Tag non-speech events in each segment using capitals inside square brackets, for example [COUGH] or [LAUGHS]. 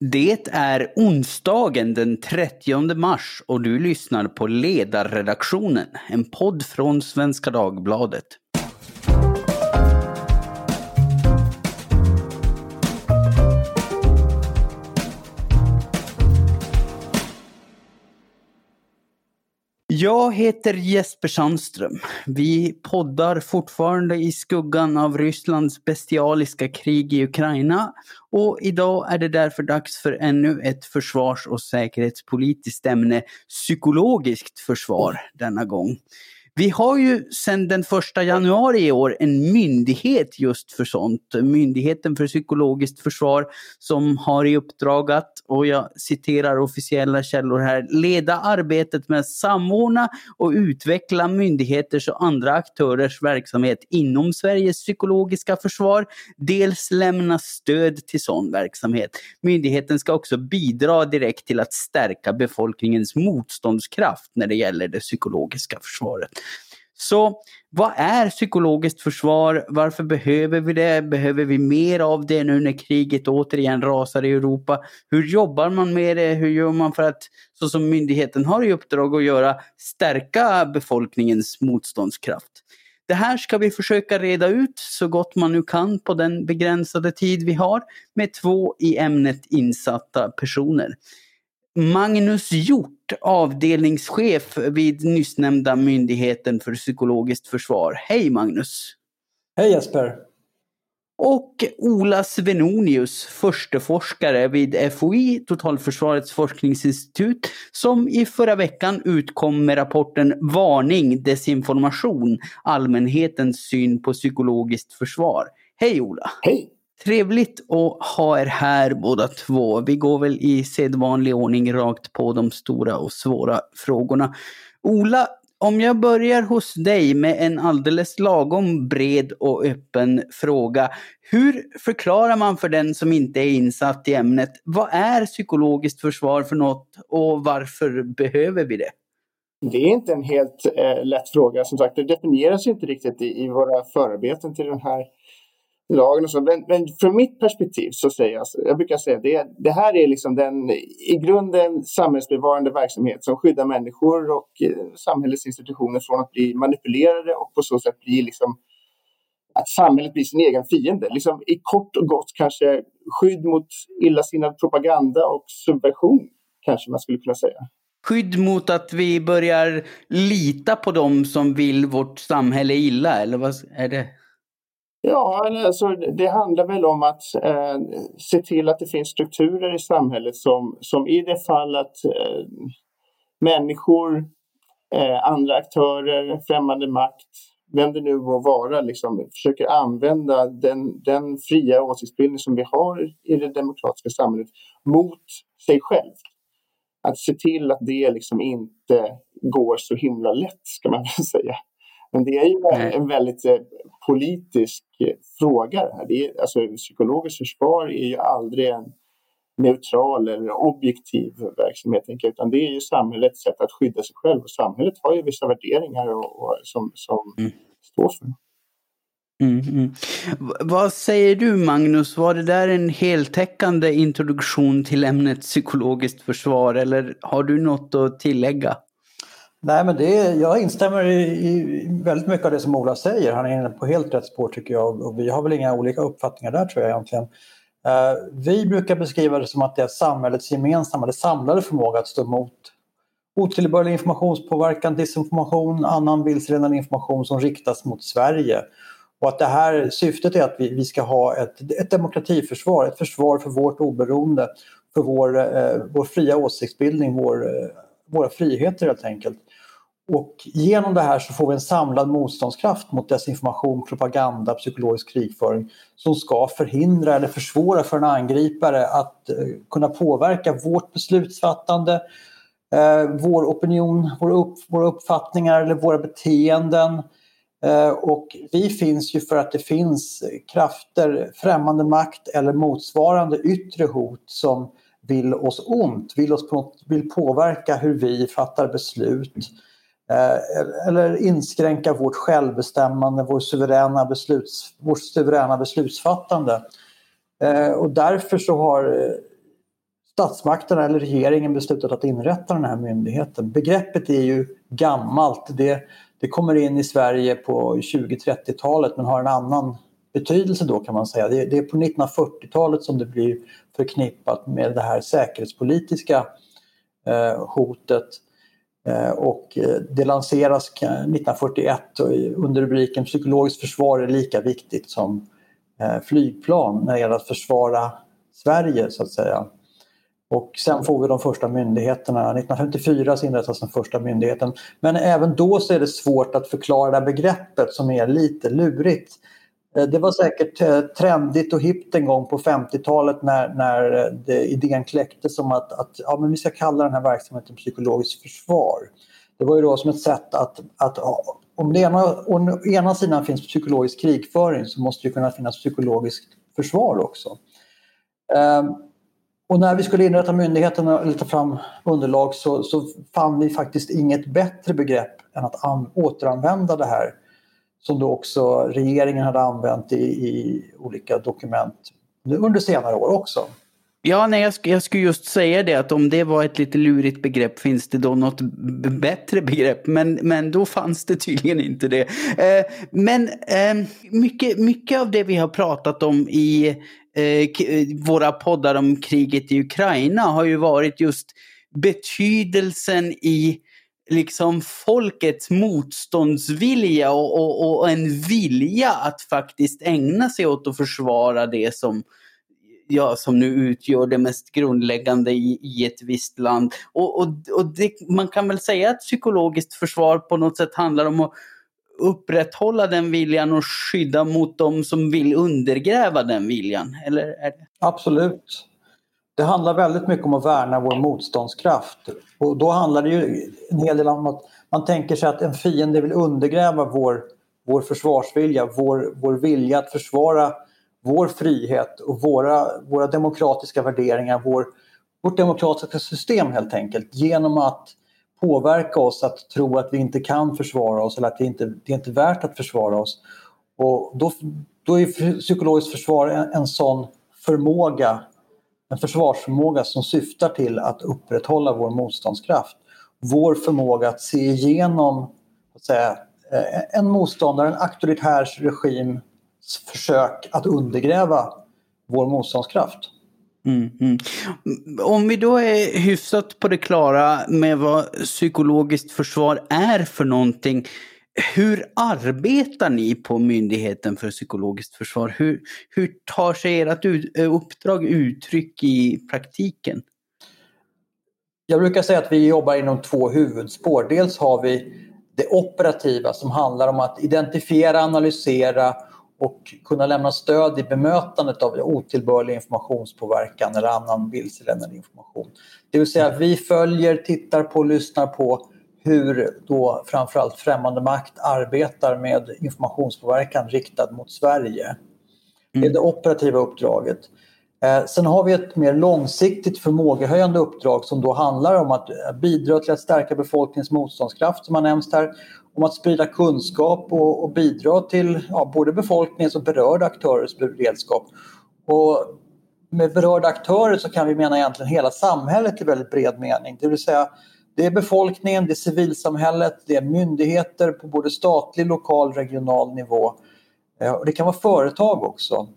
Det är onsdagen den 30 mars och du lyssnar på Ledarredaktionen, en podd från Svenska Dagbladet. Jag heter Jesper Sandström. Vi poddar fortfarande i skuggan av Rysslands bestialiska krig i Ukraina och idag är det därför dags för ännu ett försvars och säkerhetspolitiskt ämne, psykologiskt försvar denna gång. Vi har ju sedan den första januari i år en myndighet just för sånt. Myndigheten för psykologiskt försvar som har i uppdrag att, och jag citerar officiella källor här, leda arbetet med att samordna och utveckla myndigheters och andra aktörers verksamhet inom Sveriges psykologiska försvar, dels lämna stöd till sån verksamhet. Myndigheten ska också bidra direkt till att stärka befolkningens motståndskraft när det gäller det psykologiska försvaret. Så vad är psykologiskt försvar? Varför behöver vi det? Behöver vi mer av det nu när kriget återigen rasar i Europa? Hur jobbar man med det? Hur gör man för att, så som myndigheten har i uppdrag att göra, stärka befolkningens motståndskraft? Det här ska vi försöka reda ut så gott man nu kan på den begränsade tid vi har med två i ämnet insatta personer. Magnus Hjort, avdelningschef vid nyssnämnda Myndigheten för psykologiskt försvar. Hej Magnus! Hej Jesper! Och Ola Svenonius, försteforskare vid FOI, Totalförsvarets forskningsinstitut, som i förra veckan utkom med rapporten Varning desinformation, allmänhetens syn på psykologiskt försvar. Hej Ola! Hej! Trevligt att ha er här båda två. Vi går väl i sedvanlig ordning rakt på de stora och svåra frågorna. Ola, om jag börjar hos dig med en alldeles lagom bred och öppen fråga. Hur förklarar man för den som inte är insatt i ämnet, vad är psykologiskt försvar för något och varför behöver vi det? Det är inte en helt eh, lätt fråga. Som sagt, det definieras inte riktigt i, i våra förarbeten till den här lagen och så. Men, men, från mitt perspektiv så säger jag, jag brukar säga det, det här är liksom den i grunden samhällsbevarande verksamhet som skyddar människor och eh, samhällets institutioner från att bli manipulerade och på så sätt bli liksom att samhället blir sin egen fiende. Liksom, I kort och gott kanske skydd mot illasinnad propaganda och subversion, kanske man skulle kunna säga. Skydd mot att vi börjar lita på dem som vill vårt samhälle illa, eller vad är det? Ja, alltså, det handlar väl om att eh, se till att det finns strukturer i samhället som, som i det fall att eh, människor, eh, andra aktörer, främmande makt, vem det nu må vara, liksom, försöker använda den, den fria åsiktsbildning som vi har i det demokratiska samhället mot sig själv. Att se till att det liksom inte går så himla lätt, ska man väl [LAUGHS] säga. Men det är ju en, en väldigt eh, politisk eh, fråga. Det här. Det är, alltså, psykologiskt försvar är ju aldrig en neutral eller objektiv verksamhet, utan det är ju samhällets sätt att skydda sig själv. Och samhället har ju vissa värderingar och, och som, som mm. står för. Mm, mm. Vad säger du Magnus, var det där en heltäckande introduktion till ämnet psykologiskt försvar eller har du något att tillägga? Nej, men det, jag instämmer i, i, väldigt mycket av det som Ola säger. Han är inne på helt rätt spår tycker jag och vi har väl inga olika uppfattningar där tror jag egentligen. Eh, vi brukar beskriva det som att det är samhällets gemensamma, det samlade förmåga att stå emot otillbörlig informationspåverkan, desinformation, annan vilseledande information som riktas mot Sverige. Och att det här syftet är att vi, vi ska ha ett, ett demokratiförsvar, ett försvar för vårt oberoende, för vår, eh, vår fria åsiktsbildning, vår, eh, våra friheter helt enkelt. Och genom det här så får vi en samlad motståndskraft mot desinformation, propaganda, psykologisk krigföring som ska förhindra eller försvåra för en angripare att eh, kunna påverka vårt beslutsfattande, eh, vår opinion, våra, uppfattningar eller våra beteenden. Eh, och vi finns ju för att det finns krafter, främmande makt eller motsvarande yttre hot som vill oss ont, vill, oss på något, vill påverka hur vi fattar beslut Eh, eller inskränka vårt självbestämmande, vår suveräna besluts, vårt suveräna beslutsfattande. Eh, och därför så har eh, statsmakterna eller regeringen beslutat att inrätta den här myndigheten. Begreppet är ju gammalt. Det, det kommer in i Sverige på 20-30-talet men har en annan betydelse då kan man säga. Det, det är på 1940-talet som det blir förknippat med det här säkerhetspolitiska eh, hotet Eh, och eh, det lanseras 1941 under rubriken Psykologiskt försvar är lika viktigt som eh, flygplan när det gäller att försvara Sverige så att säga. Och sen får vi de första myndigheterna. 1954 inrättas den första myndigheten. Men även då så är det svårt att förklara det begreppet som är lite lurigt. Eh, det var säkert eh, trendigt och hippt en gång på 50-talet när, när eh, det, idén kläcktes om att, att ja, men vi ska kalla den här verksamheten psykologiskt försvar. Det var ju då som ett sätt att, att om det ena, å ena sidan finns psykologisk krigföring så måste det kunna finnas psykologiskt försvar också. Ehm, och när vi skulle inrätta myndigheten och ta fram underlag så, så fann vi faktiskt inget bättre begrepp än att an, återanvända det här som då också regeringen hade använt i, i olika dokument under senare år också. Ja, nej, jag, jag skulle just säga det att om det var ett lite lurigt begrepp finns det då något bättre begrepp? Men, men då fanns det tydligen inte det. Eh, men eh, mycket, mycket av det vi har pratat om i eh, våra poddar om kriget i Ukraina har ju varit just betydelsen i liksom folkets motståndsvilja och, och, och, en vilja att faktiskt ägna sig åt att försvara det som, ja, som nu utgör det mest grundläggande i, i ett visst land. Och, och, och det, man kan väl säga att psykologiskt försvar på något sätt handlar om att upprätthålla den viljan och skydda mot dem som vill undergräva den viljan? Eller är det... Absolut. Det handlar väldigt mycket om att värna vår motståndskraft. Och då handlar det ju en hel del om att man tänker sig att en fiende vill undergräva vår, vår försvarsvilja, vår, vår vilja att försvara vår frihet och våra, våra demokratiska värderingar, vår, vårt demokratiska system helt enkelt genom att påverka oss att tro att vi inte kan försvara oss eller att det inte det är inte värt att försvara oss. Och då, då är psykologiskt försvar en, en sån förmåga, en försvarsförmåga som syftar till att upprätthålla vår motståndskraft. Vår förmåga att se igenom att säga, eh, en motståndare, en auktoritär regims försök att undergräva vår motståndskraft. Mm, mm. Om vi då är hyfsat på det klara med vad psykologiskt försvar är för någonting. Hur arbetar ni på Myndigheten för psykologiskt försvar? Hur, hur tar sig ert eh, uppdrag uttryck i praktiken? Jag brukar säga att vi jobbar inom två huvudspår. Dels har vi det operativa som handlar om att identifiera, analysera och kunna lämna stöd i bemötandet av otillbörlig informationspåverkan eller annan vilseledande information. Det vill säga vi följer, tittar på, lyssnar på hur då framförallt främmande makt arbetar med informationspåverkan riktad mot Sverige. Det är mm. det operativa uppdraget. Eh, sen har vi ett mer långsiktigt förmågehöjande uppdrag som då handlar om att bidra till att stärka befolkningens motståndskraft som har nämnts här om att sprida kunskap och, och bidra till ja, både befolkningens och berörda aktörers beredskap. Och med berörda aktörer så kan vi mena egentligen hela samhället i väldigt bred mening. Det vill säga det är befolkningen, det är civilsamhället, det är myndigheter på både statlig, lokal, regional nivå. Eh, och det kan vara företag också.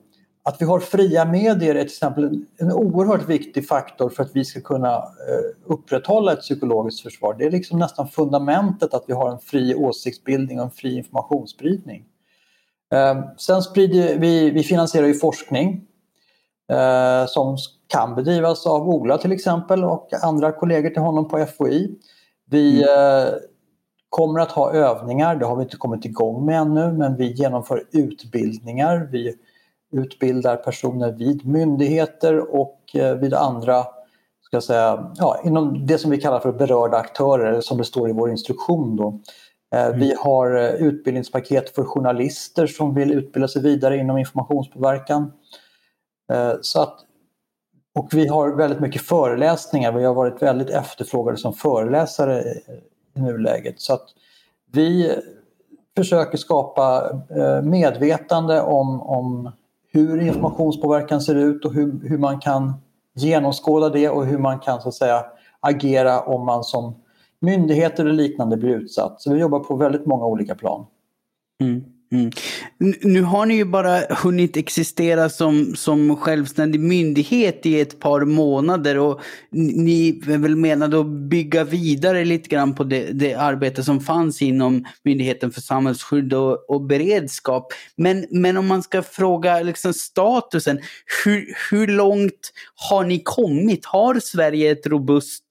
Att vi har fria medier är till exempel en oerhört viktig faktor för att vi ska kunna eh, upprätthålla ett psykologiskt försvar. Det är liksom nästan fundamentet att vi har en fri åsiktsbildning och en fri informationsspridning. Eh, sen sprider vi, vi finansierar ju forskning eh, som kan bedrivas av Ola till exempel och andra kollegor till honom på FOI. Vi mm. kommer att ha övningar, det har vi inte kommit igång med ännu, men vi genomför utbildningar. Vi utbildar personer vid myndigheter och eh, vid andra, ska jag säga, ja, inom det som vi kallar för berörda aktörer, som det står i vår instruktion. Då. Eh, mm. Vi har eh, utbildningspaket för journalister som vill utbilda sig vidare inom informationspåverkan. Så att, och vi har väldigt mycket föreläsningar, vi har varit väldigt efterfrågade som föreläsare i nuläget. Så att vi försöker skapa eh, medvetande om, om hur informationspåverkan ser ut och hur, hur man kan genomskåda det och hur man kan så att säga agera om man som myndigheter eller liknande blir utsatt. Så vi jobbar på väldigt många olika plan. Mm. Mm. Nu har ni ju bara hunnit existera som, som självständig myndighet i ett par månader och ni är väl menade att bygga vidare lite grann på det, det arbete som fanns inom Myndigheten för samhällsskydd och, och beredskap. Men, men om man ska fråga liksom statusen, hur, hur långt har ni kommit? Har Sverige ett robust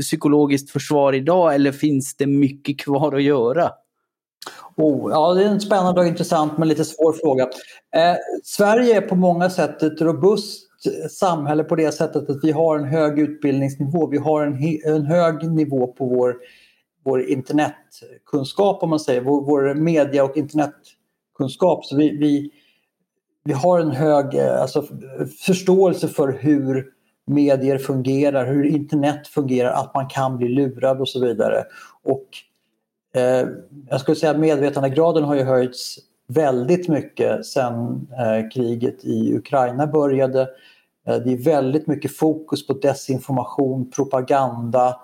psykologiskt försvar idag eller finns det mycket kvar att göra? Oh, ja, det är en spännande och intressant men lite svår fråga. Eh, Sverige är på många sätt ett robust samhälle på det sättet att vi har en hög utbildningsnivå. Vi har en, en hög nivå på vår, vår internetkunskap om man säger, vår, vår media och internetkunskap. Så vi, vi, vi har en hög eh, alltså, förståelse för hur medier fungerar, hur internet fungerar, att man kan bli lurad och så vidare. Och Eh, jag skulle säga att medvetandegraden har ju höjts väldigt mycket sedan eh, kriget i Ukraina började. Eh, det är väldigt mycket fokus på desinformation, propaganda,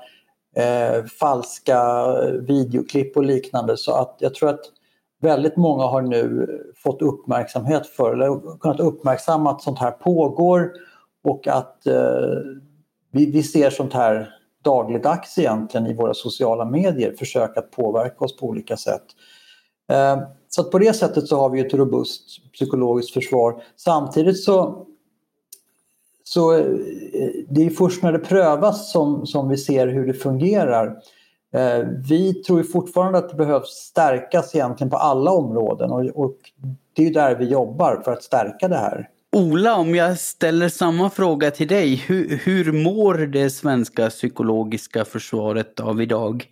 eh, falska eh, videoklipp och liknande. Så att jag tror att väldigt många har nu fått uppmärksamhet för, eller kunnat uppmärksamma att sånt här pågår och att eh, vi, vi ser sånt här dagligdags egentligen i våra sociala medier försöka att påverka oss på olika sätt. Eh, så att på det sättet så har vi ett robust psykologiskt försvar. Samtidigt så, så eh, det är först när det prövas som, som vi ser hur det fungerar. Eh, vi tror fortfarande att det behövs stärkas egentligen på alla områden och, och det är där vi jobbar för att stärka det här. Ola, om jag ställer samma fråga till dig. Hur, hur mår det svenska psykologiska försvaret av idag?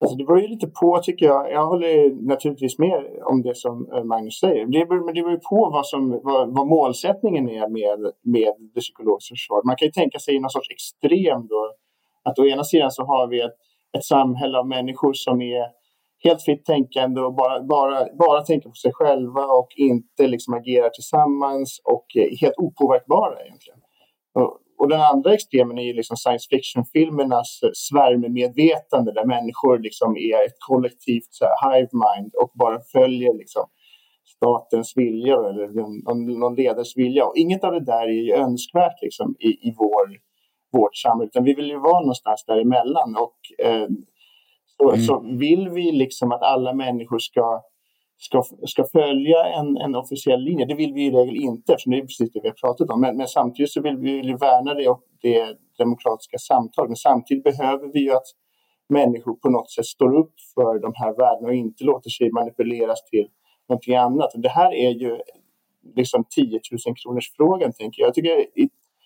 Alltså det beror ju lite på tycker jag. Jag håller naturligtvis med om det som eh, Magnus säger. Det beror, men det beror ju på vad, som, vad, vad, målsättningen är med, med det psykologiska försvaret. Man kan ju tänka sig någon sorts extrem då. Att å ena sidan så har vi ett, ett samhälle av människor som är helt fritt tänkande och bara, bara, bara tänka på sig själva och inte liksom agera tillsammans och eh, helt opåverkbara egentligen. Och, och den andra extremen är ju liksom science fiction-filmernas eh, svärmemedvetande där människor liksom är ett kollektivt så här, hive mind och bara följer liksom statens vilja eller någon, någon ledares vilja. Och inget av det där är ju önskvärt liksom, i, i vår, vårt samhälle, utan vi vill ju vara någonstans däremellan. Och, eh, så, mm. så vill vi liksom att alla människor ska, ska, ska följa en, en officiell linje, det vill vi i regel inte eftersom det är precis det vi har pratat om. Men, men samtidigt så vill vi värna det, det demokratiska samtalet. Men samtidigt behöver vi ju att människor på något sätt står upp för de här värdena och inte låter sig manipuleras till någonting annat. Det här är ju liksom 10 000 kronors frågan tänker jag. Jag tycker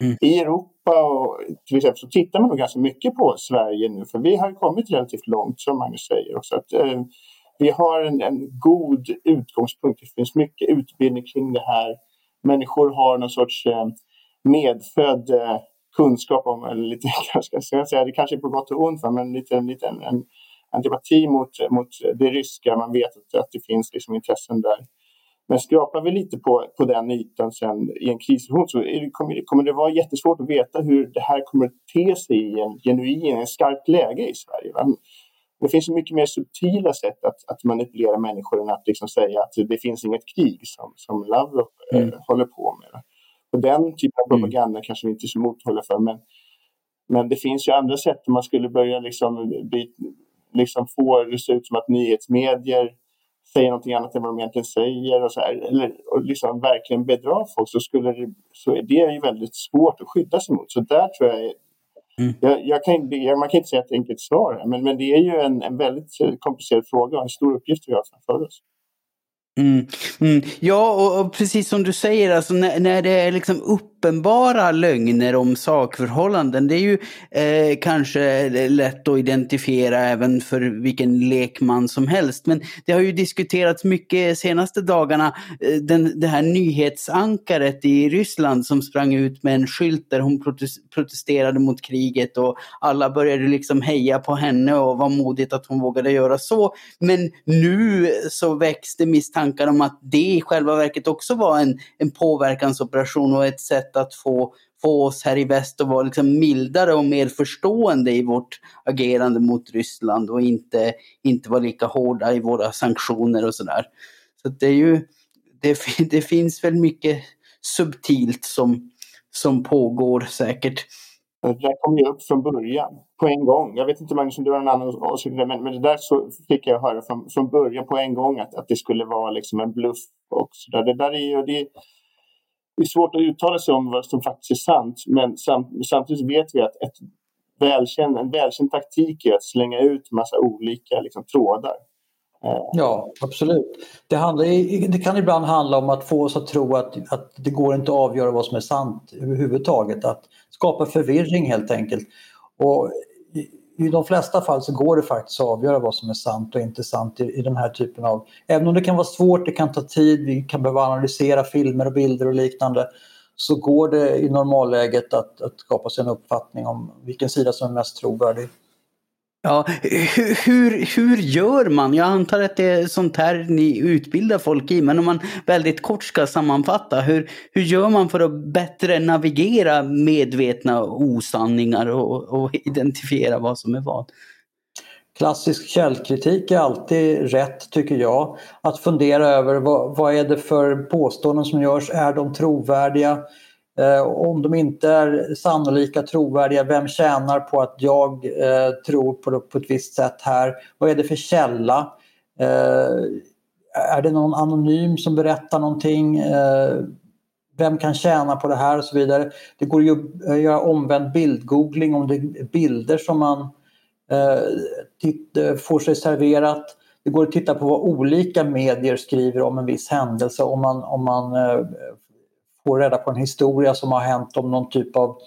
Mm. I Europa och till exempel så tittar man nog ganska mycket på Sverige nu för vi har kommit relativt långt som Magnus säger också. Att, eh, vi har en, en, god utgångspunkt. Det finns mycket utbildning kring det här. Människor har någon sorts eh, medfödd eh, kunskap om, eller lite, [LAUGHS] ska jag säga, det kanske är på gott och ont, men lite, lite en, en antipati mot, mot det ryska. Man vet att, att det finns liksom intressen där. Men skrapar vi lite på, på den ytan sen i en krissituation så det, kommer, kommer det vara jättesvårt att veta hur det här kommer att te sig i en genuin, en skarpt läge i Sverige. Det finns mycket mer subtila sätt att, att manipulera människor än att liksom säga att det finns inget krig som, som Lavrov eh, mm. håller på med. Och den typen av mm. propaganda mm. kanske vi inte är så mothållare för. Men, men det finns ju andra sätt om man skulle börja liksom, bli, liksom få det se ut som att nyhetsmedier säger någonting annat än vad de egentligen säger och, så här, eller och liksom verkligen bedra folk så, skulle det, så är det ju väldigt svårt att skydda sig mot. Så där tror jag Mm. Jag, jag kan, jag, man kan inte säga ett enkelt svar, men, men det är ju en, en väldigt komplicerad fråga och en stor uppgift vi har framför oss. Mm. Mm. Ja, och, och, precis som du säger, alltså när, när det är liksom uppenbara lögner om sakförhållanden, det är ju eh, kanske lätt att identifiera även för vilken lekman som helst. Men det har ju diskuterats mycket senaste dagarna, eh, den, det här nyhetsankaret i Ryssland som sprang ut med en skylt där hon protesterade mot kriget och alla började liksom heja på henne och var modigt att hon vågade göra så. Men nu så växte misstanken tankar om att det i själva verket också var en, en påverkansoperation och ett sätt att få få oss här i väst att vara liksom mildare och mer förstående i vårt agerande mot Ryssland och inte, inte vara lika hårda i våra sanktioner och sådär. Så det är ju, det, [LAUGHS] det finns väl mycket subtilt som, som pågår säkert. Det där kom ju upp från början, på en gång. Jag vet inte Magnus om du har en annan åsikt, men, men det där så fick jag höra från, från början på en gång att, att det skulle vara liksom en bluff. Och så där. Det där är ju det, det är svårt att uttala sig om vad som faktiskt är sant, men samt, samtidigt vet vi att ett välkänd, en välkänd taktik är att slänga ut massa olika liksom, trådar. Eh, ja, absolut. Det, handlar, det kan ibland handla om att få oss att tro att, att det går inte att avgöra vad som är sant överhuvudtaget. Att skapa förvirring helt enkelt. Och i, i de flesta fall så går det faktiskt att avgöra vad som är sant och inte sant i, i den här typen av... Även om det kan vara svårt, det kan ta tid, vi kan behöva analysera filmer och bilder och liknande så går det i normalläget att, att skapa sig en uppfattning om vilken sida som är mest trovärdig. Ja, hur, hur gör man? Jag antar att det är sånt här ni utbildar folk i, men om man väldigt kort ska sammanfatta, hur, hur gör man för att bättre navigera medvetna osanningar och, och identifiera vad som är vad? Klassisk källkritik är alltid rätt tycker jag. Att fundera över vad, vad är det för påståenden som görs, är de trovärdiga? Eh, om de inte är sannolika, trovärdiga, vem tjänar på att jag eh, tror på, på ett visst sätt här? Vad är det för källa? Eh, är det någon anonym som berättar någonting? Eh, vem kan tjäna på det här och så vidare. Det går ju att göra omvänd bildgoogling om det är bilder som man eh, får sig serverat. Det går att titta på vad olika medier skriver om en viss händelse om man, om man eh, få reda på en historia som har hänt om någon typ av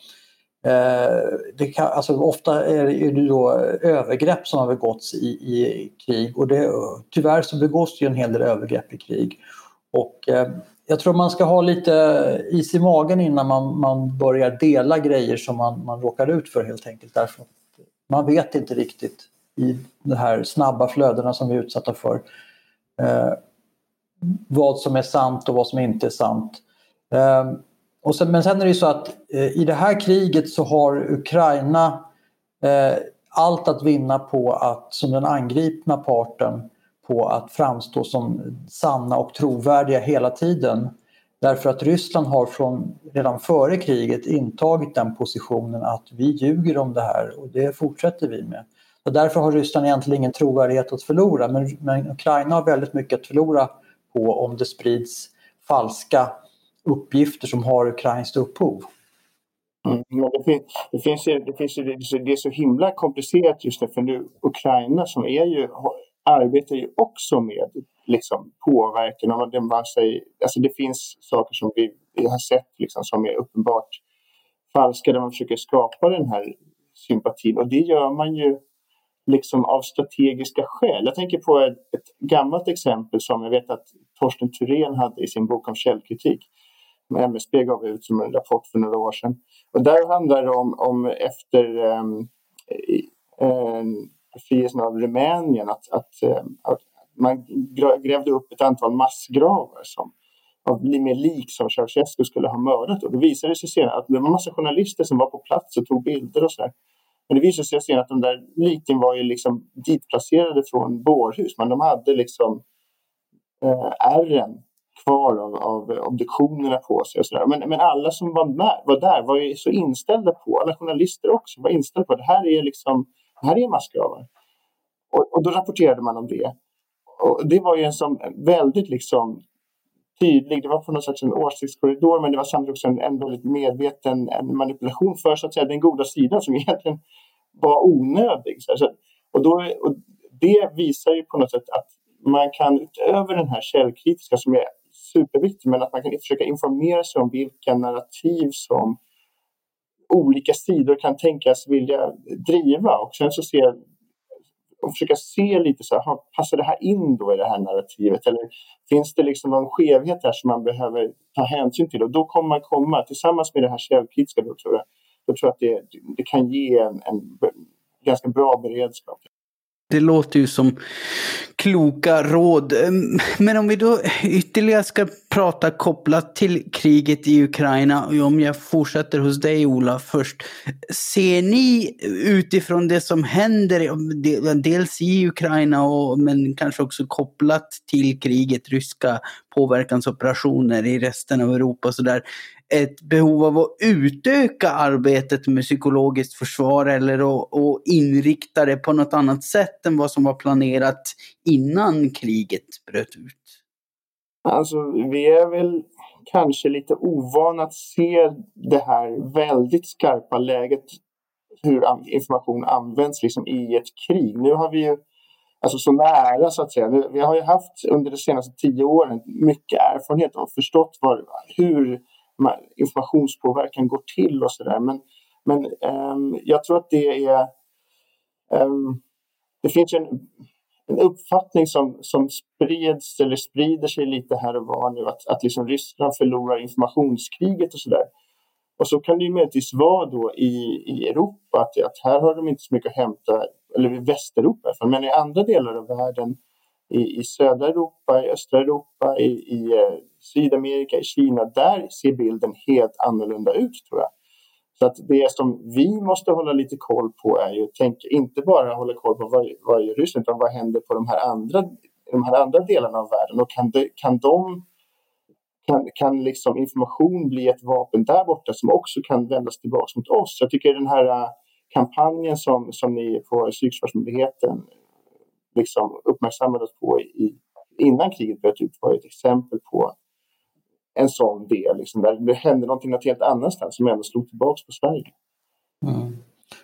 eh, kan, alltså ofta är det då övergrepp som har begåtts i, i krig och det, tyvärr så begås ju en hel del övergrepp i krig. Och eh, jag tror man ska ha lite is i magen innan man, man börjar dela grejer som man, man råkar ut för helt enkelt. Därför man vet inte riktigt i de här snabba flödena som vi är utsatta för eh, vad som är sant och vad som inte är sant. Ehm, och sen, men sen är det ju så att eh, i det här kriget så har Ukraina eh, allt att vinna på att, som den angripna parten, på att framstå som sanna och trovärdiga hela tiden. Därför att Ryssland har från, redan före kriget intagit den positionen att vi ljuger om det här och det fortsätter vi med. Så därför har Ryssland egentligen ingen trovärdighet att förlora men, men Ukraina har väldigt mycket att förlora på om det sprids falska uppgifter som har ukrainskt upphov. Mm, det, finns, det, finns, det, finns, det är så himla komplicerat just nu för nu Ukraina som är ju, arbetar ju också med liksom, påverkan. Och det, man säger, alltså det finns saker som vi, vi har sett liksom, som är uppenbart falska där man försöker skapa den här sympatin och det gör man ju liksom av strategiska skäl. Jag tänker på ett, ett gammalt exempel som jag vet att Torsten Thurén hade i sin bok om källkritik MSB gav ut som en rapport för några år sedan. Och där handlar det om, om efter um, av Rumänien att, att, ehm, att man grävde upp ett antal massgravar som, av med lik som Ceausescu skulle ha mördat. Och det visade sig senare att det var en massa journalister som var på plats och tog bilder och så. Men det visade sig senare att de där liken var ju liksom ditplacerade från bårhus, men de hade liksom eh, ärren kvar av, av obduktionerna på sig. Och så där. Men, men alla som var, med, var där var ju så inställda på, alla journalister också, var inställda på att det här är, liksom, det här är massgravar. Och, och då rapporterade man om det. Och det var ju en sån väldigt liksom tydlig, det var på något sätt en åsiktskorridor men det var samtidigt också en, en väldigt medveten en manipulation för så att säga den goda sidan som [LAUGHS] egentligen var onödig. Så, så och, då, och det visar ju på något sätt att man kan utöver den här källkritiska som är superviktigt, men att man kan försöka informera sig om vilka narrativ som olika sidor kan tänkas vilja driva. Och sen så se och försöka se lite så här, passar det här in då i det här narrativet? Eller finns det liksom någon skevhet här som man behöver ta hänsyn till? Och då kommer man komma tillsammans med det här källkritiska då tror jag, då tror jag att det, det kan ge en, en ganska bra beredskap. Det låter ju som kloka råd. Ehm, men om vi då ytterligare ska prata kopplat till kriget i Ukraina, om jag fortsätter hos dig Ola först. Ser ni utifrån det som händer, dels i Ukraina och, men kanske också kopplat till kriget, ryska påverkansoperationer i resten av Europa och sådär, ett behov av att utöka arbetet med psykologiskt försvar eller att inrikta det på något annat sätt än vad som var planerat innan kriget bröt ut? Alltså, vi är väl kanske lite ovana att se det här väldigt skarpa läget hur information används liksom i ett krig. Nu har vi ju alltså så nära så att säga. Vi har ju haft under de senaste tio åren mycket erfarenhet och förstått var, hur informationspåverkan går till och sådär. Men, men um, jag tror att det är... Um, det finns en, en uppfattning som, som sprids eller sprider sig lite här och var nu att, att liksom Ryssland förlorar informationskriget och sådär. Och så kan det ju möjligtvis vara då i, i Europa att, att här har de inte så mycket att hämta, eller i Västeuropa i alla fall, men i andra delar av världen i, i södra Europa, i östra Europa, i, i eh, Sydamerika, i Kina, där ser bilden helt annorlunda ut tror jag. Så att det som vi måste hålla lite koll på är ju, tänk, inte bara hålla koll på vad, vad gör Ryssland, utan vad händer på de här andra, de här andra delarna av världen och kan, de, kan de kan, kan liksom information bli ett vapen där borta som också kan vändas tillbaka mot oss? Jag tycker den här eh, kampanjen som, som ni på Psykförsvarsmyndigheten liksom uppmärksammades på i, innan kriget bröt ut var ett exempel på en sån del, liksom, där det hände någonting något helt annanstans som ändå slog tillbaka på Sverige. Mm.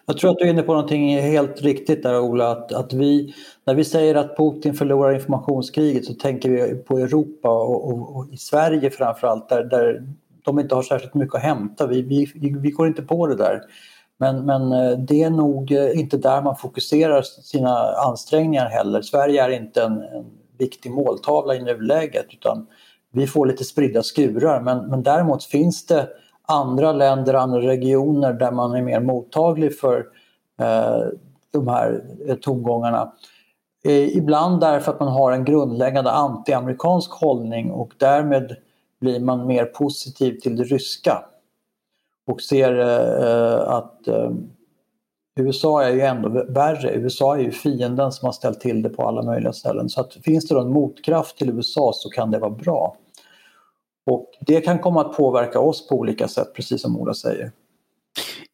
Jag tror att du är inne på någonting helt riktigt där Ola, att, att vi, när vi säger att Putin förlorar informationskriget så tänker vi på Europa och, och, och i Sverige framförallt där, där de inte har särskilt mycket att hämta. Vi, vi, vi går inte på det där. Men, men eh, det är nog eh, inte där man fokuserar sina ansträngningar heller. Sverige är inte en, en viktig måltavla i nuläget utan vi får lite spridda skurar men, men däremot finns det andra länder, andra regioner där man är mer mottaglig för eh, de här eh, tongångarna. Eh, ibland därför att man har en grundläggande antiamerikansk hållning och därmed blir man mer positiv till det ryska och ser eh, att eh, USA är ju ändå värre. USA är ju fienden som har ställt till det på alla möjliga ställen. Så att finns det då en motkraft till USA så kan det vara bra. Och det kan komma att påverka oss på olika sätt, precis som Ola säger.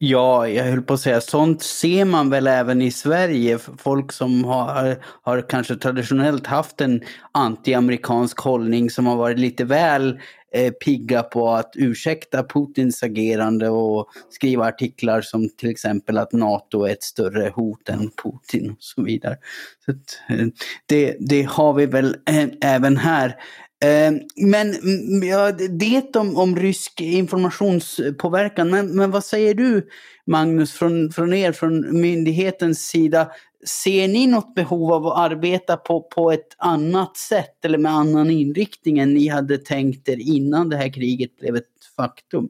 Ja, jag höll på att säga, sånt ser man väl även i Sverige. Folk som har, har kanske traditionellt haft en antiamerikansk hållning som har varit lite väl eh, pigga på att ursäkta Putins agerande och skriva artiklar som till exempel att NATO är ett större hot än Putin och så vidare. Så att, eh, det, det har vi väl eh, även här. Ehm, men mm, ja, det om, om rysk informationspåverkan, men, men vad säger du Magnus från, från er, från myndighetens sida? Ser ni något behov av att arbeta på, på ett annat sätt eller med annan inriktning än ni hade tänkt er innan det här kriget blev ett faktum?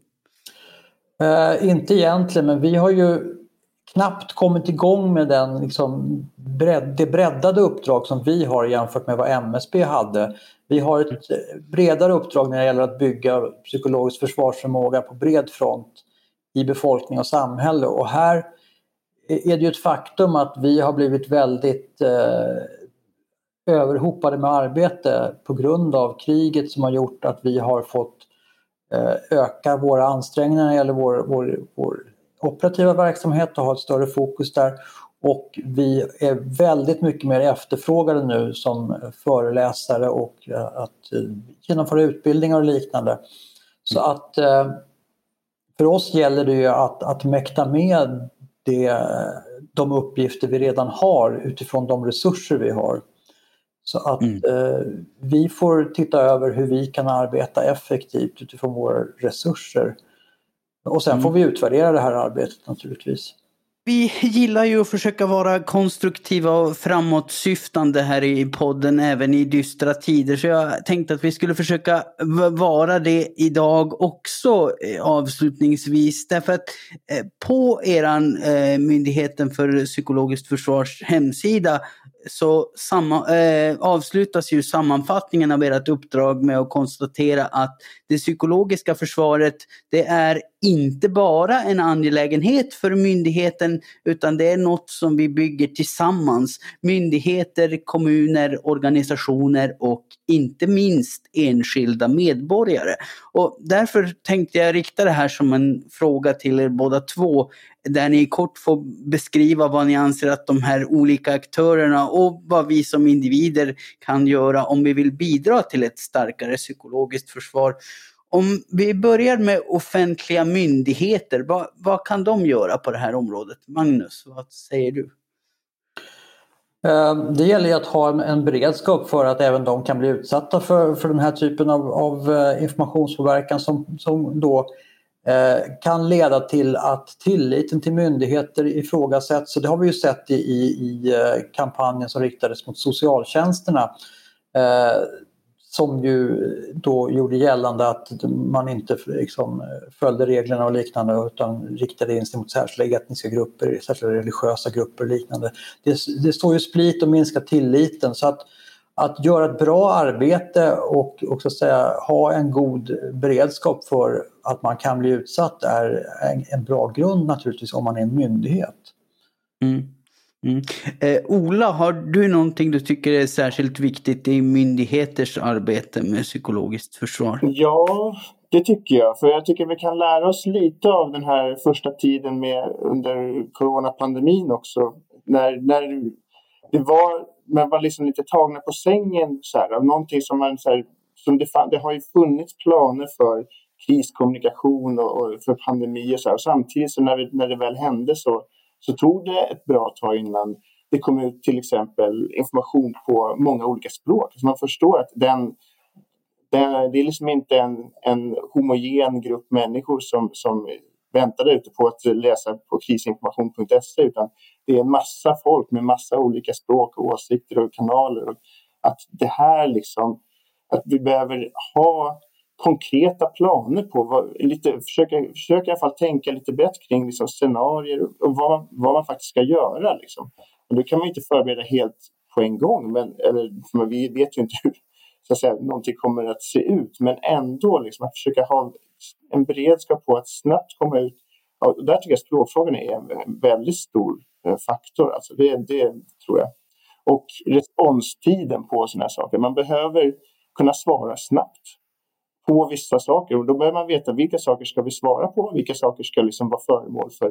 Uh, inte egentligen, men vi har ju knappt kommit igång med den, liksom, bredd, det breddade uppdrag som vi har jämfört med vad MSB hade. Vi har ett eh, bredare uppdrag när det gäller att bygga psykologisk försvarsförmåga på bred front i befolkning och samhälle och här är det ju ett faktum att vi har blivit väldigt eh, överhopade med arbete på grund av kriget som har gjort att vi har fått eh, öka våra ansträngningar när det gäller vår, vår, vår operativa verksamhet och ha ett större fokus där. Och vi är väldigt mycket mer efterfrågade nu som föreläsare och eh, att eh, genomföra utbildningar och liknande. Så mm. att eh, för oss gäller det ju att, att mäkta med det, de uppgifter vi redan har utifrån de resurser vi har. Så att mm. eh, vi får titta över hur vi kan arbeta effektivt utifrån våra resurser. Och sen mm. får vi utvärdera det här arbetet naturligtvis. Vi gillar ju att försöka vara konstruktiva och framåtsyftande här i podden även i dystra tider. Så jag tänkte att vi skulle försöka vara det idag också eh, avslutningsvis. Därför att eh, på eran eh, Myndigheten för psykologiskt försvars hemsida så samma, eh, avslutas ju sammanfattningen av ert uppdrag med att konstatera att det psykologiska försvaret, det är inte bara en angelägenhet för myndigheten utan det är något som vi bygger tillsammans. Myndigheter, kommuner, organisationer och inte minst enskilda medborgare. Och därför tänkte jag rikta det här som en fråga till er båda två där ni kort får beskriva vad ni anser att de här olika aktörerna och vad vi som individer kan göra om vi vill bidra till ett starkare psykologiskt försvar. Om vi börjar med offentliga myndigheter, vad, vad kan de göra på det här området? Magnus, vad säger du? Eh, det gäller att ha en beredskap för att även de kan bli utsatta för, för den här typen av, av eh, informationspåverkan som, som då Eh, kan leda till att tilliten till myndigheter ifrågasätts. Så det har vi ju sett i, i, i kampanjen som riktades mot socialtjänsterna. Eh, som ju då gjorde gällande att man inte liksom följde reglerna och liknande utan riktade in sig mot särskilda etniska grupper, särskilda religiösa grupper och liknande. Det, det står ju split och minska tilliten så att att göra ett bra arbete och, och så att säga, ha en god beredskap för att man kan bli utsatt är en, en bra grund naturligtvis om man är en myndighet. Mm. Mm. Eh, Ola, har du någonting du tycker är särskilt viktigt i myndigheters arbete med psykologiskt försvar? Ja, det tycker jag. För jag tycker vi kan lära oss lite av den här första tiden med under coronapandemin också. När, när det var men var liksom lite tagna på sängen så här, av någonting som man så här, som det, det har ju funnits planer för kriskommunikation och, och för pandemi och så här. Och samtidigt så när, vi, när det väl hände så, så tog det ett bra tag innan det kom ut till exempel information på många olika språk. Så man förstår att den, den, det är liksom inte en, en homogen grupp människor som, som väntar ute på att läsa på krisinformation.se utan det är en massa folk med massa olika språk och åsikter och kanaler. Och att det här liksom, att vi behöver ha konkreta planer på, vad, lite, försöka, försöka i alla fall tänka lite bättre kring liksom scenarier och vad, vad man faktiskt ska göra. Liksom. Och då kan man inte förbereda helt på en gång, men, eller, men vi vet ju inte hur så att säga, någonting kommer att se ut, men ändå liksom, att försöka ha en beredskap på att snabbt komma ut. Och där tycker jag språkfrågan är en väldigt stor eh, faktor. Alltså det, det tror jag. Och responstiden på sådana här saker. Man behöver kunna svara snabbt på vissa saker och då behöver man veta vilka saker ska vi svara på, vilka saker ska liksom vara föremål för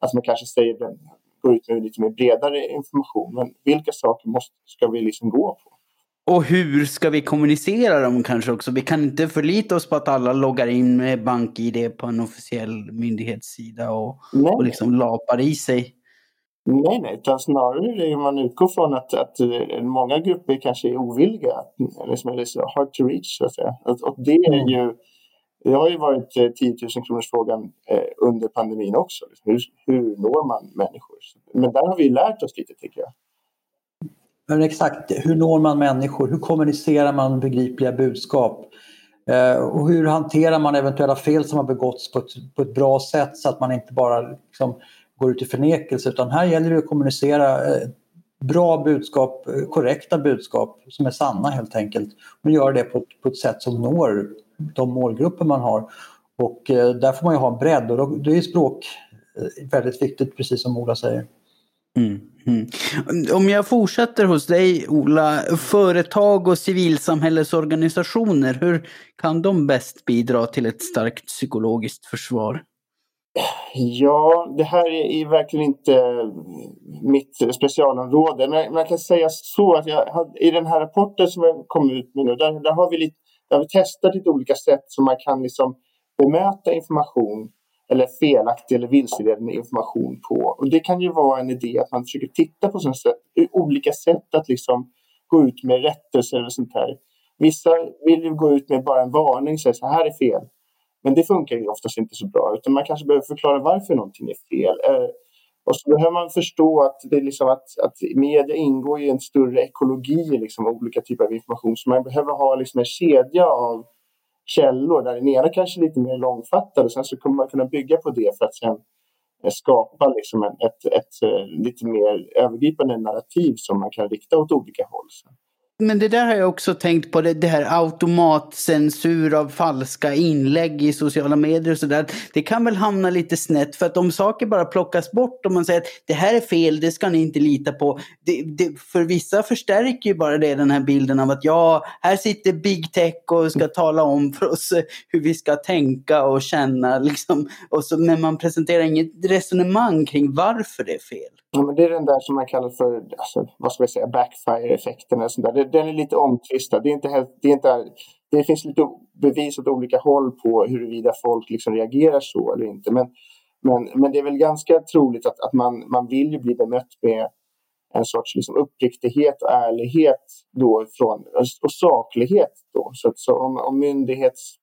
att man kanske säger går ut med lite mer bredare information. Men vilka saker måste, ska vi liksom gå på? Och hur ska vi kommunicera dem kanske också? Vi kan inte förlita oss på att alla loggar in med BankID på en officiell myndighetssida och, och liksom lapar i sig. Nej, nej, utan snarare är man utgår från att, att eh, många grupper kanske är ovilliga, liksom, eller så hard to reach så att säga. Och det är mm. ju, det har ju varit 10 000 kronors frågan eh, under pandemin också. Liksom. Hur, hur når man människor? Men där har vi lärt oss lite tycker jag. Men exakt, hur når man människor? Hur kommunicerar man begripliga budskap? Eh, och hur hanterar man eventuella fel som har begåtts på ett, på ett bra sätt så att man inte bara liksom, går ut i förnekelse utan här gäller det att kommunicera eh, bra budskap, eh, korrekta budskap som är sanna helt enkelt. Men göra det på, på ett sätt som når de målgrupper man har. Och eh, där får man ju ha en bredd och då, då är språk eh, väldigt viktigt precis som Ola säger. Mm, mm. Om jag fortsätter hos dig Ola, företag och civilsamhällesorganisationer, hur kan de bäst bidra till ett starkt psykologiskt försvar? Ja, det här är verkligen inte eh, mitt specialområde. Men jag kan säga så att jag, i den här rapporten som jag kom ut med nu, där, där har vi lite, där har vi testat lite olika sätt som man kan liksom bemöta information eller felaktig eller vilseledande information på. Och det kan ju vara en idé att man försöker titta på sådana sätt, olika sätt att liksom gå ut med rättelser eller sånt här. Vissa vill ju gå ut med bara en varning, säga så här är fel. Men det funkar ju oftast inte så bra, utan man kanske behöver förklara varför någonting är fel. Eh, och så behöver man förstå att, det är liksom att, att media ingår i en större ekologi liksom, av olika typer av information. Så man behöver ha liksom en kedja av källor där den ena kanske är lite mer långfattad och sen så kommer man kunna bygga på det för att sen eh, skapa liksom ett, ett, ett, ett lite mer övergripande narrativ som man kan rikta åt olika håll. Men det där har jag också tänkt på, det, det här automatcensur av falska inlägg i sociala medier och sådär. Det kan väl hamna lite snett för att om saker bara plockas bort och man säger att det här är fel, det ska ni inte lita på. Det, det, för vissa förstärker ju bara det den här bilden av att ja, här sitter big tech och ska tala om för oss hur vi ska tänka och känna liksom. Och så, men man presenterar inget resonemang kring varför det är fel. Ja, men det är den där som man kallar för alltså, vad ska vi säga, backfire-effekten. Den är lite omtvistad. Det, är inte helt, det, är inte, det finns lite bevis åt olika håll på huruvida folk liksom reagerar så eller inte. Men, men, men det är väl ganska troligt att, att man, man vill ju bli bemött med en sorts liksom uppriktighet och ärlighet då från, och saklighet. Då. Så, så om, om myndighets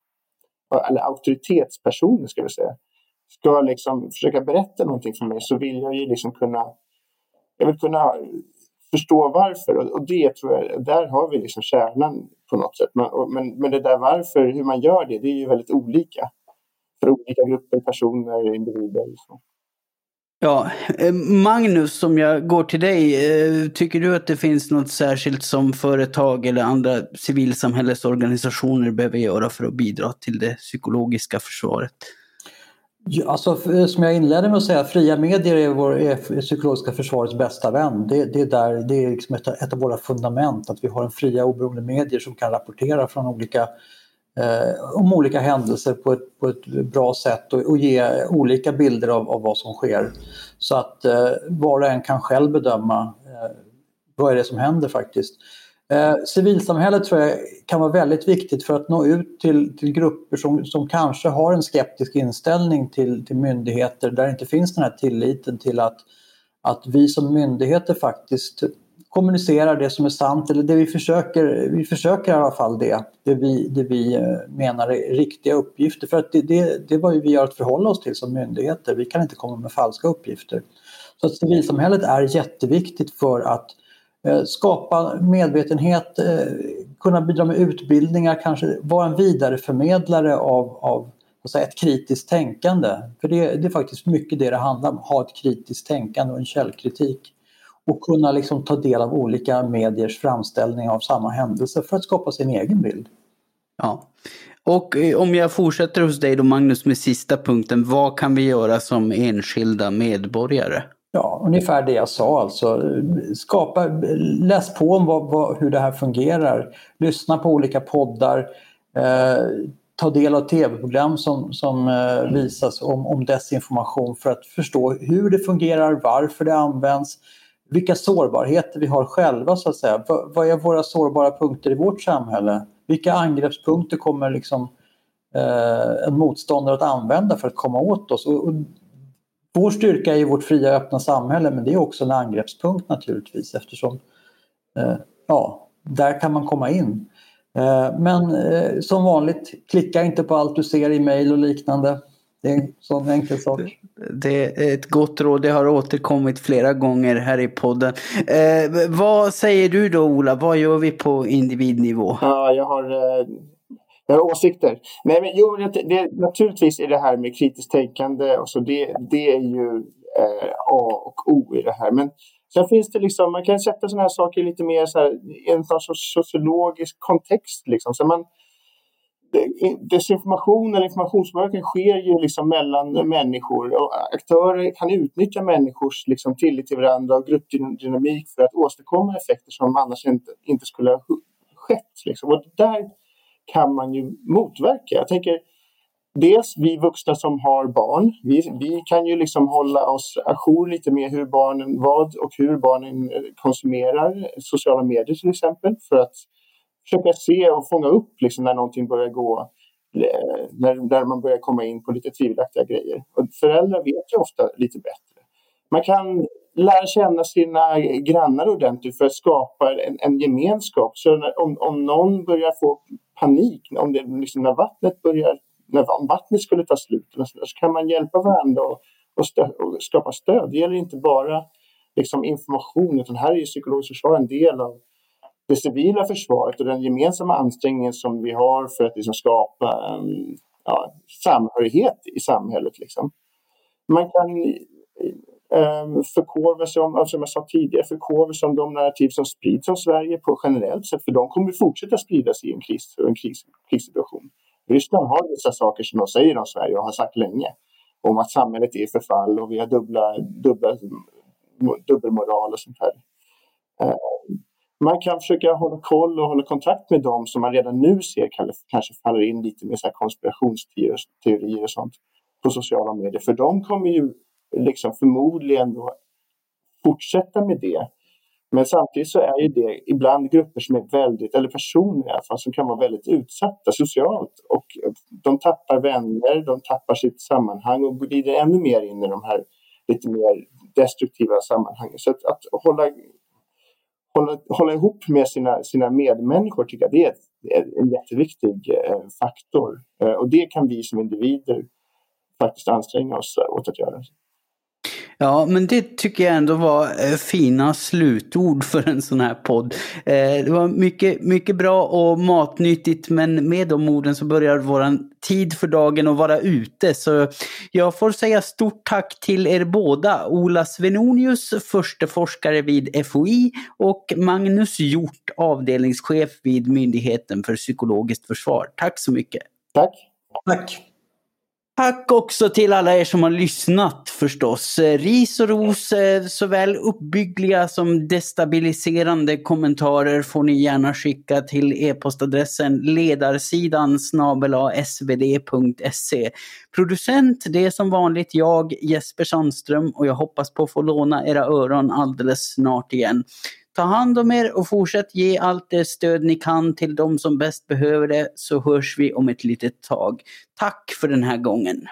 eller auktoritetspersoner ska vi säga ska liksom försöka berätta någonting för mig så vill jag ju liksom kunna, jag vill kunna förstå varför. Och det tror jag, där har vi liksom kärnan på något sätt. Men, men, men det där varför, hur man gör det, det är ju väldigt olika för olika grupper, personer, individer. Liksom. Ja, eh, Magnus, som jag går till dig. Eh, tycker du att det finns något särskilt som företag eller andra civilsamhällesorganisationer behöver göra för att bidra till det psykologiska försvaret? Ja, alltså, som jag inledde med att säga, fria medier är, vår, är psykologiska försvarets bästa vän. Det, det är, där, det är liksom ett, ett, av våra fundament, att vi har en fria oberoende medier som kan rapportera från olika, eh, om olika händelser på ett, på ett bra sätt och, och ge olika bilder av, av, vad som sker. Så att eh, var och en kan själv bedöma eh, vad är det som händer faktiskt. Eh, civilsamhället tror jag kan vara väldigt viktigt för att nå ut till, till grupper som, som kanske har en skeptisk inställning till, till myndigheter där det inte finns den här tilliten till att, att vi som myndigheter faktiskt kommunicerar det som är sant, eller det vi försöker, vi försöker i alla fall det, det vi, det vi eh, menar är riktiga uppgifter. För att det, det, det är vad vi har att förhålla oss till som myndigheter, vi kan inte komma med falska uppgifter. Så att civilsamhället är jätteviktigt för att Eh, skapa medvetenhet, eh, kunna bidra med utbildningar, kanske vara en vidareförmedlare av, av säga, ett kritiskt tänkande. För det, det, är faktiskt mycket det det handlar om, ha ett kritiskt tänkande och en källkritik. Och kunna liksom ta del av olika mediers framställning av samma händelse för att skapa sin egen bild. Ja. Och eh, om jag fortsätter hos dig då Magnus med sista punkten, vad kan vi göra som enskilda medborgare? Ja, ungefär det jag sa alltså. Skapa, läs på om vad, vad, hur det här fungerar. Lyssna på olika poddar. Eh, ta del av tv-program som, som eh, visas om, om desinformation för att förstå hur det fungerar, varför det används, vilka sårbarheter vi har själva så att säga. V vad är våra sårbara punkter i vårt samhälle? Vilka angreppspunkter kommer liksom, eh, en motståndare att använda för att komma åt oss? Och, och vår styrka är ju vårt fria öppna samhälle men det är också en angreppspunkt naturligtvis eftersom eh, ja, där kan man komma in. Eh, men eh, som vanligt, klicka inte på allt du ser i mejl och liknande. Det är en sån enkel sak. Det är ett gott råd, det har återkommit flera gånger här i podden. Eh, vad säger du då Ola, vad gör vi på individnivå? Ja, jag har eh, jag har åsikter. Nej, men jo, det, det, naturligtvis är det här med kritiskt tänkande och så det, det är ju eh, A och O i det här. Men sen finns det liksom, man kan sätta sådana här saker lite mer så här, i en sorts sociologisk kontext. Liksom. Så man, desinformation eller informationsmörkning sker ju liksom mellan människor och aktörer kan utnyttja människors liksom tillit till varandra och gruppdynamik för att åstadkomma effekter som annars inte, inte skulle ha skett. Liksom. Och där kan man ju motverka. Jag tänker dels vi vuxna som har barn, vi, vi kan ju liksom hålla oss ajour lite med hur barnen, vad och hur barnen eh, konsumerar sociala medier till exempel för att försöka se och fånga upp liksom när någonting börjar gå eh, när, när man börjar komma in på lite tvivelaktiga grejer. Och föräldrar vet ju ofta lite bättre. Man kan lära känna sina grannar ordentligt för att skapa en, en gemenskap. Så när, om, om någon börjar få panik, om det, liksom, när vattnet börjar, när, om vattnet skulle ta slut, så kan man hjälpa varandra och, och, stö, och skapa stöd. Det gäller inte bara liksom, information, utan här är ju psykologiskt försvar en del av det civila försvaret och den gemensamma ansträngningen som vi har för att liksom, skapa en ja, samhörighet i samhället. Liksom. man kan Ehm, förkovra sig om, alltså som jag sa tidigare, förkovra sig om de narrativ som sprids om Sverige på generellt sätt, för de kommer fortsätta spridas i en, kris, en kris, krissituation. Ryssland har vissa saker som de säger om Sverige och har sagt länge. Om att samhället är i förfall och vi har dubbla, dubbla, dubbelmoral och sånt här. Ehm, man kan försöka hålla koll och hålla kontakt med dem som man redan nu ser kanske faller in lite med så konspirationsteorier och sånt på sociala medier. För de kommer ju liksom förmodligen då fortsätta med det. Men samtidigt så är ju det ibland grupper som är väldigt, eller personer i alla fall, som kan vara väldigt utsatta socialt. Och de tappar vänner, de tappar sitt sammanhang och glider ännu mer in i de här lite mer destruktiva sammanhangen. Så att, att hålla, hålla, hålla ihop med sina, sina medmänniskor tycker jag det är, en jätteviktig eh, faktor. Eh, och det kan vi som individer faktiskt anstränga oss åt att göra. Ja, men det tycker jag ändå var eh, fina slutord för en sån här podd. Eh, det var mycket, mycket bra och matnyttigt, men med de orden så börjar våran tid för dagen att vara ute. Så jag får säga stort tack till er båda. Ola Svenonius, förste forskare vid FOI och Magnus Hjort, avdelningschef vid Myndigheten för psykologiskt försvar. Tack så mycket. Tack. Tack. Tack också till alla er som har lyssnat förstås. Eh, ris och ros, eh, såväl uppbyggliga som destabiliserande kommentarer får ni gärna skicka till e-postadressen ledarsidan svd.se. Producent, det är som vanligt jag, Jesper Sandström och jag hoppas på att få låna era öron alldeles snart igen. Ta hand om er och fortsätt ge allt det stöd ni kan till de som bäst behöver det så hörs vi om ett litet tag. Tack för den här gången.